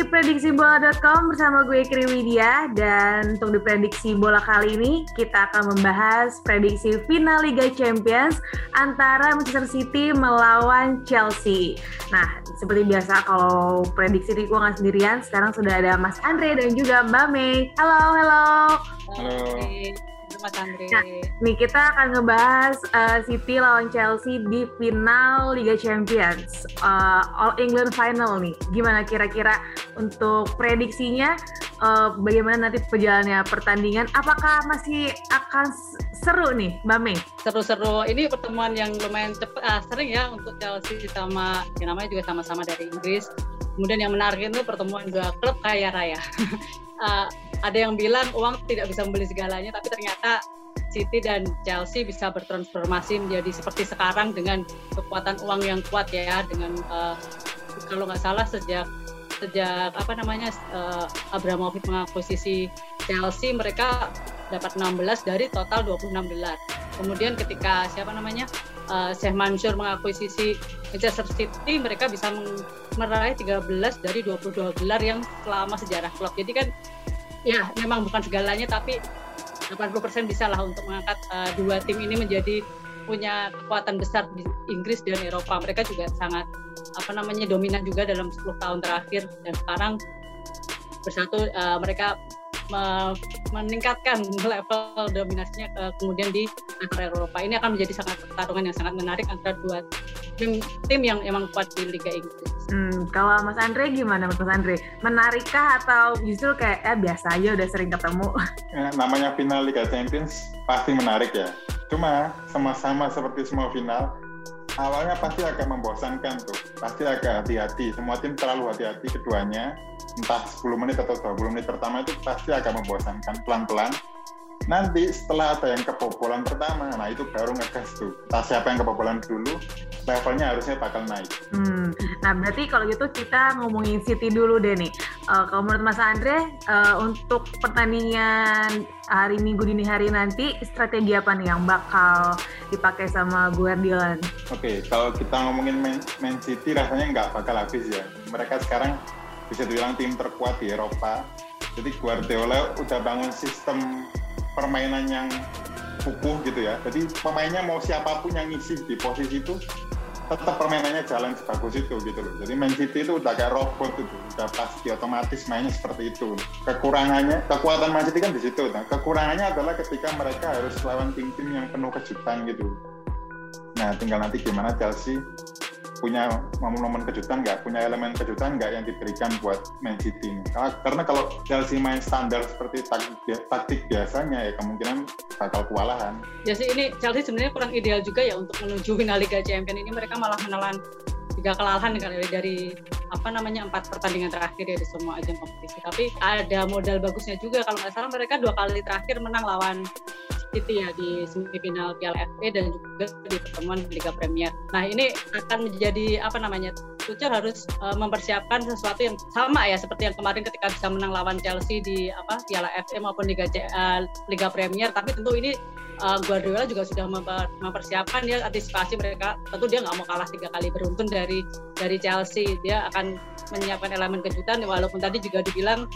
di prediksibola.com bersama gue Kri Widya dan untuk di prediksi bola kali ini kita akan membahas prediksi final Liga Champions antara Manchester City melawan Chelsea. Nah, seperti biasa kalau prediksi di gue nggak sendirian, sekarang sudah ada Mas Andre dan juga Mbak Mei. Halo, halo. Halo. Mas Andre. Nah, nih kita akan ngebahas uh, City lawan Chelsea di final Liga Champions, uh, All England Final nih. Gimana kira-kira untuk prediksinya? Uh, bagaimana nanti perjalannya pertandingan? Apakah masih akan seru nih, Mbak Mei? Seru-seru. Ini pertemuan yang lumayan cepat, uh, sering ya untuk Chelsea sama, yang namanya juga sama-sama dari Inggris. Kemudian yang menarik itu pertemuan dua klub kaya raya. uh, ada yang bilang uang tidak bisa membeli segalanya, tapi ternyata City dan Chelsea bisa bertransformasi menjadi seperti sekarang dengan kekuatan uang yang kuat ya, dengan uh, kalau nggak salah sejak sejak apa namanya uh, Abramovich mengakuisisi Chelsea mereka dapat 16 dari total 26 gelar. Kemudian ketika siapa namanya uh, Sheikh Mansur mengakuisisi Manchester City mereka bisa meraih 13 dari 22 gelar yang selama sejarah klub. Jadi kan ya memang bukan segalanya tapi 80% bisa lah untuk mengangkat uh, dua tim ini menjadi punya kekuatan besar di Inggris dan Eropa. Mereka juga sangat apa namanya dominan juga dalam 10 tahun terakhir dan sekarang bersatu uh, mereka meningkatkan level dominasinya ke, kemudian di antara Eropa. Ini akan menjadi sangat pertarungan yang sangat menarik antara dua tim, tim yang emang kuat di Liga Inggris. Hmm, kalau Mas Andre gimana Mas Andre? Menarikkah atau justru kayak eh, biasa aja udah sering ketemu? Ya, namanya final Liga Champions pasti menarik ya. Cuma sama-sama seperti semua final, awalnya pasti agak membosankan tuh. Pasti agak hati-hati. Semua tim terlalu hati-hati keduanya entah 10 menit atau 20 menit pertama itu pasti agak membosankan pelan-pelan nanti setelah ada yang kebobolan pertama nah itu baru ngegas tuh entah siapa yang kebobolan dulu levelnya harusnya bakal naik hmm. nah berarti kalau gitu kita ngomongin City dulu deh nih uh, kalau menurut Mas Andre uh, untuk pertandingan hari Minggu dini hari nanti strategi apa nih yang bakal dipakai sama Guardiola? Oke, okay, kalau kita ngomongin Man, Man City rasanya nggak bakal habis ya. Mereka sekarang bisa dibilang tim terkuat di Eropa. Jadi Guardiola udah bangun sistem permainan yang kukuh gitu ya. Jadi pemainnya mau siapa pun yang ngisi di posisi itu tetap permainannya jalan sebagus itu gitu loh. Jadi Man City itu udah kayak robot itu, udah pasti otomatis mainnya seperti itu. Kekurangannya, kekuatan Man City kan di situ. Nah, kekurangannya adalah ketika mereka harus lawan tim-tim yang penuh kejutan gitu. Nah, tinggal nanti gimana Chelsea punya momen-momen kejutan nggak, punya elemen kejutan nggak yang diberikan buat Man City ini. Karena kalau Chelsea main standar seperti taktik, biasanya ya kemungkinan bakal kewalahan. Ya sih ini Chelsea sebenarnya kurang ideal juga ya untuk menuju final Liga Champions ini mereka malah menelan tiga kelalahan dari, dari apa namanya empat pertandingan terakhir ya di semua ajang kompetisi. Tapi ada modal bagusnya juga kalau nggak salah mereka dua kali terakhir menang lawan City ya di semifinal Piala FA dan juga di pertemuan Liga Premier. Nah ini akan menjadi apa namanya Tuchel harus uh, mempersiapkan sesuatu yang sama ya seperti yang kemarin ketika bisa menang lawan Chelsea di apa Piala FA maupun Liga uh, Liga Premier. Tapi tentu ini uh, Guardiola juga sudah memper, mempersiapkan ya antisipasi mereka. Tentu dia nggak mau kalah tiga kali beruntun dari dari Chelsea. Dia akan menyiapkan elemen kejutan walaupun tadi juga dibilang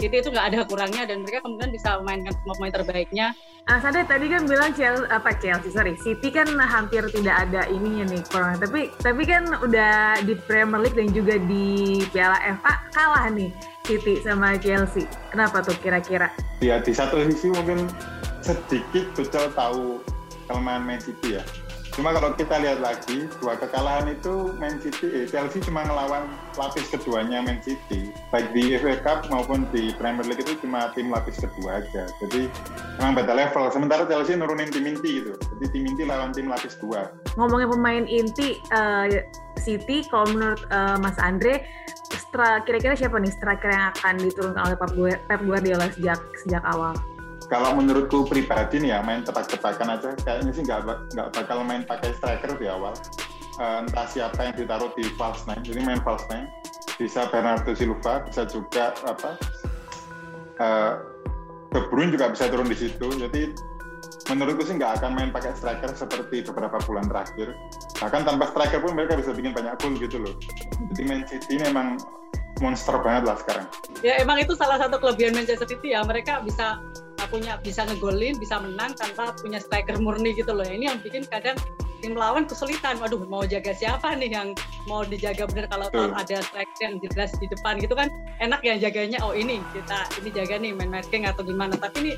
City itu nggak ada kurangnya dan mereka kemudian bisa memainkan pemain terbaiknya Ah, Sade tadi kan bilang Chelsea apa Chelsea sorry City kan hampir tidak ada ininya nih kurang tapi tapi kan udah di Premier League dan juga di Piala FA kalah nih City sama Chelsea. Kenapa tuh kira-kira? Ya di satu sisi mungkin sedikit betul tahu kelemahan Man City ya Cuma kalau kita lihat lagi, dua kekalahan itu Man City, eh, Chelsea cuma ngelawan lapis keduanya Man City. Baik di FA Cup maupun di Premier League itu cuma tim lapis kedua aja. Jadi memang beda level. Sementara Chelsea nurunin tim inti gitu. Jadi tim inti lawan tim lapis dua. Ngomongin pemain inti uh, City, kalau menurut uh, Mas Andre, kira-kira siapa nih striker yang akan diturunkan oleh Pep Guardiola sejak sejak awal? Kalau menurutku pribadi nih ya main tebak-tebakan aja kayaknya sih nggak nggak bakal main pakai striker di awal. Uh, entah siapa yang ditaruh di false nine jadi main false nine. Bisa Bernardo Silva bisa juga apa uh, juga bisa turun di situ. Jadi menurutku sih nggak akan main pakai striker seperti beberapa bulan terakhir. Bahkan tanpa striker pun mereka bisa bikin banyak gol gitu loh. Jadi main City memang monster banget lah sekarang. Ya emang itu salah satu kelebihan Manchester City ya. Mereka bisa punya bisa ngegolin, bisa menang tanpa punya striker murni gitu loh. Ini yang bikin kadang tim lawan kesulitan. Waduh, mau jaga siapa nih yang mau dijaga benar kalau hmm. ada striker yang jelas di depan gitu kan enak ya jaganya. Oh ini kita ini jaga nih main marking atau gimana. Tapi ini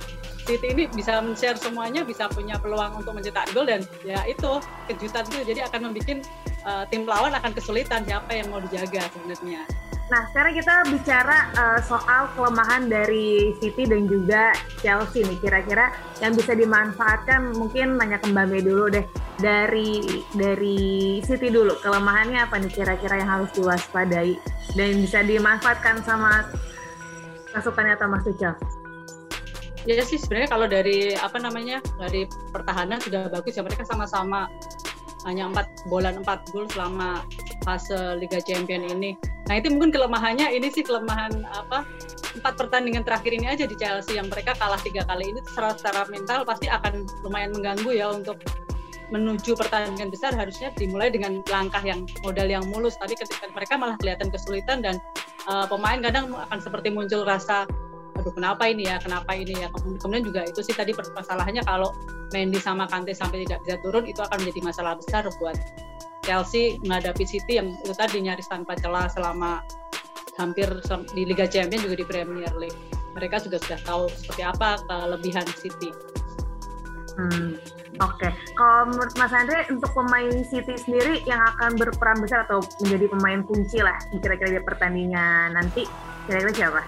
City ini bisa men-share semuanya, bisa punya peluang untuk mencetak gol dan ya itu kejutan itu jadi akan membuat uh, tim lawan akan kesulitan siapa yang mau dijaga sebenarnya. Nah, sekarang kita bicara uh, soal kelemahan dari City dan juga Chelsea nih. Kira-kira yang bisa dimanfaatkan mungkin nanya ke Mbak Mei dulu deh. Dari dari City dulu, kelemahannya apa nih kira-kira yang harus diwaspadai dan bisa dimanfaatkan sama pasukannya Thomas Tuchel? Ya sih sebenarnya kalau dari apa namanya dari pertahanan sudah bagus ya mereka sama-sama hanya empat bola empat gol selama fase Liga Champion ini. Nah itu mungkin kelemahannya ini sih kelemahan apa empat pertandingan terakhir ini aja di Chelsea yang mereka kalah tiga kali ini secara, secara mental pasti akan lumayan mengganggu ya untuk menuju pertandingan besar. Harusnya dimulai dengan langkah yang modal yang mulus. Tapi ketika mereka malah kelihatan kesulitan dan uh, pemain kadang akan seperti muncul rasa aduh kenapa ini ya? Kenapa ini ya? Kemudian juga itu sih tadi permasalahannya kalau Mendy sama Kante sampai tidak bisa turun itu akan menjadi masalah besar buat Chelsea menghadapi City yang itu tadi nyaris tanpa celah selama hampir di Liga Champions juga di Premier League. Mereka sudah sudah tahu seperti apa kelebihan City. Hmm, Oke, okay. kalau menurut Mas Andre untuk pemain City sendiri yang akan berperan besar atau menjadi pemain kunci lah kira-kira di pertandingan nanti, kira-kira siapa?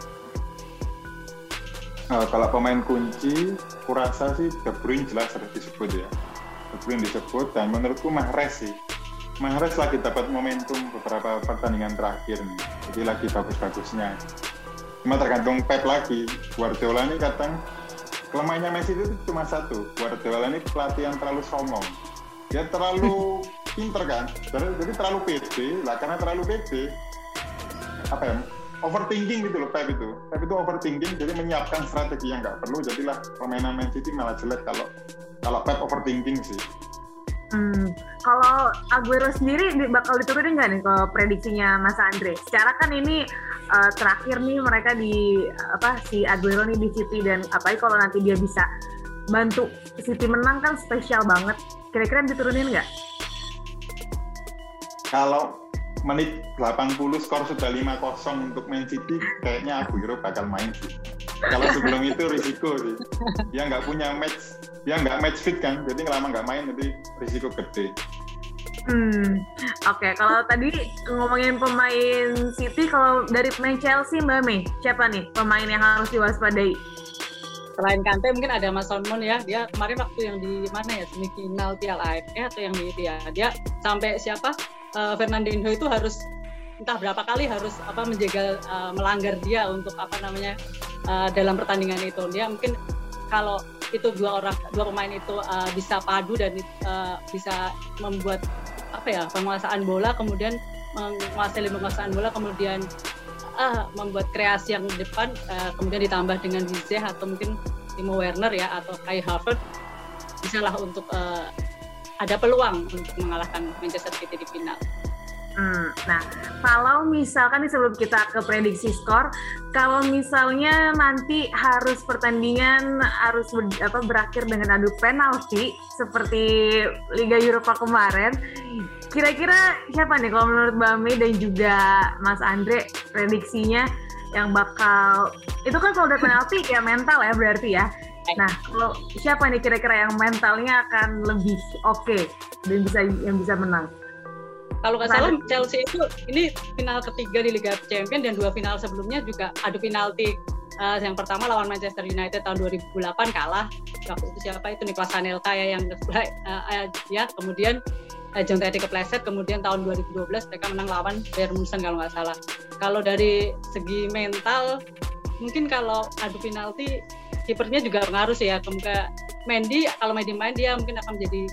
Uh, kalau pemain kunci, kurasa sih De Bruyne jelas harus disebut ya. De Bruyne disebut dan menurutku Mahrez sih Mahrez lagi dapat momentum beberapa pertandingan terakhir nih. Jadi lagi bagus-bagusnya. Cuma tergantung Pep lagi. Guardiola ini kadang kelemahannya Messi itu cuma satu. Guardiola ini pelatih yang terlalu sombong. Dia terlalu pinter kan. Jadi terlalu pede. Lah karena terlalu pede, apa ya, overthinking gitu loh Pep itu. Pep itu overthinking, jadi menyiapkan strategi yang nggak perlu. Jadilah permainan Man City malah jelek kalau kalau Pep overthinking sih. Hmm, kalau Aguero sendiri bakal diturunin nggak nih ke prediksinya Mas Andre? Secara kan ini uh, terakhir nih mereka di apa si Aguero nih di City dan apalagi kalau nanti dia bisa bantu City menang kan spesial banget. Kira-kira diturunin nggak? Kalau menit 80 skor sudah 5-0 untuk Man City, kayaknya Aguero bakal main sih. Kalau sebelum itu risiko sih. Dia nggak punya match dia nggak match fit kan jadi lama nggak main jadi risiko gede Hmm, oke. Okay. Kalau tadi ngomongin pemain City, kalau dari pemain Chelsea, Mbak Mei, siapa nih pemain yang harus diwaspadai? Selain Kante mungkin ada Mas Solomon ya. Dia kemarin waktu yang di mana ya semifinal Piala AFF atau yang di dia, dia sampai siapa uh, Fernandinho itu harus entah berapa kali harus apa menjaga uh, melanggar dia untuk apa namanya uh, dalam pertandingan itu. Dia mungkin kalau itu dua orang dua pemain itu uh, bisa padu dan uh, bisa membuat apa ya penguasaan bola kemudian menguasai penguasaan bola kemudian uh, membuat kreasi yang depan uh, kemudian ditambah dengan Ziyech atau mungkin Timo Werner ya atau Kai Havertz bisa lah untuk uh, ada peluang untuk mengalahkan Manchester City di final. Hmm, nah, kalau misalkan sebelum kita ke prediksi skor, kalau misalnya nanti harus pertandingan harus ber, apa, berakhir dengan adu penalti seperti Liga Eropa kemarin, kira-kira siapa nih kalau menurut Bami dan juga Mas Andre prediksinya yang bakal itu kan kalau udah penalti ya mental ya berarti ya. Nah, kalau siapa nih kira-kira yang mentalnya akan lebih oke okay dan bisa yang bisa menang? Kalau nggak salah Chelsea itu ini final ketiga di Liga Champions dan dua final sebelumnya juga adu penalti. Uh, yang pertama lawan Manchester United tahun 2008 kalah. Waktu itu siapa itu Niklas Anelka ya yang uh, uh, ya kemudian uh, John Terry kepleset kemudian tahun 2012 mereka menang lawan Bayern Munchen kalau nggak salah. Kalau dari segi mental mungkin kalau adu penalti kipernya juga pengaruh sih ya. Kemudian Mendy kalau Mendy main dia mungkin akan menjadi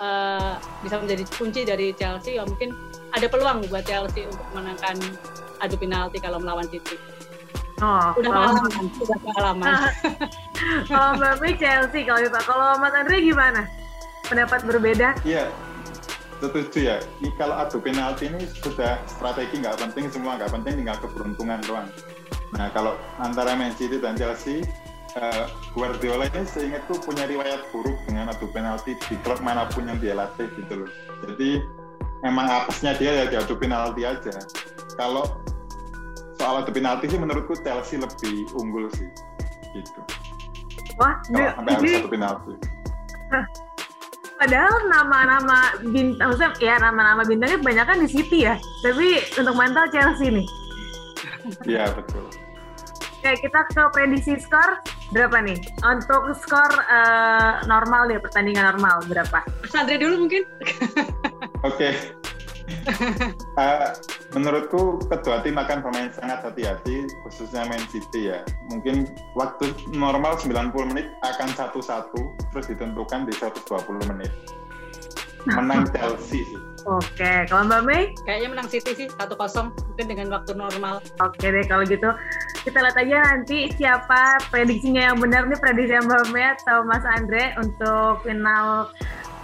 uh, bisa menjadi kunci dari Chelsea ya mungkin ada peluang buat Chelsea untuk menangkan adu penalti kalau melawan City. Oh, udah pengalaman, udah pengalaman. kalau Mbak Chelsea kalau gitu. Kalau Mas Andre gimana? Pendapat berbeda? Iya. setuju ya. Ini kalau adu penalti ini sudah strategi nggak penting, semua nggak penting, tinggal keberuntungan doang. Nah kalau antara Man City dan Chelsea, uh, Guardiola ini seingatku punya riwayat buruk dengan adu penalti di klub mana pun yang dia latih gitu loh. Jadi memang apesnya dia ya di adu penalti aja. Kalau soal adu penalti sih menurutku Chelsea lebih unggul sih, gitu. Wah, kalau sampai harus adu penalti. Padahal nama-nama bintang, maksudnya ya nama-nama bintangnya banyak kan di City ya. Tapi untuk mental Chelsea nih. Iya betul. Oke, kita ke prediksi skor berapa nih? Untuk skor uh, normal deh, pertandingan normal berapa? Mas Andre dulu mungkin. Oke. uh, menurutku kedua tim akan bermain sangat hati-hati, khususnya Man City ya. Mungkin waktu normal 90 menit akan satu-satu, terus ditentukan di 120 menit. Menang Chelsea sih. Oke, kalau Mbak Mei? Kayaknya menang City sih, 1-0 mungkin dengan waktu normal. Oke deh, kalau gitu kita lihat aja nanti siapa prediksinya yang benar nih, prediksi Mbak Mei atau Mas Andre untuk final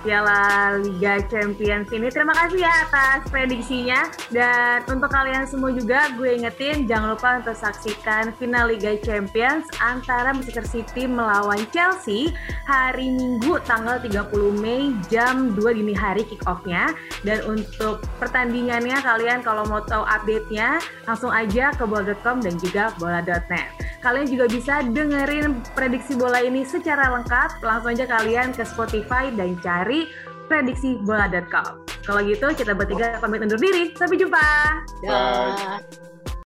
Piala Liga Champions ini. Terima kasih ya atas prediksinya. Dan untuk kalian semua juga gue ingetin jangan lupa untuk saksikan final Liga Champions antara Manchester City melawan Chelsea hari Minggu tanggal 30 Mei jam 2 dini hari kick off-nya. Dan untuk pertandingannya kalian kalau mau tahu update-nya langsung aja ke bola.com dan juga bola.net. Kalian juga bisa dengerin prediksi bola ini secara lengkap. Langsung aja kalian ke Spotify dan cari prediksi bola.com. Kalau gitu kita bertiga pamit undur diri. Sampai jumpa. Bye.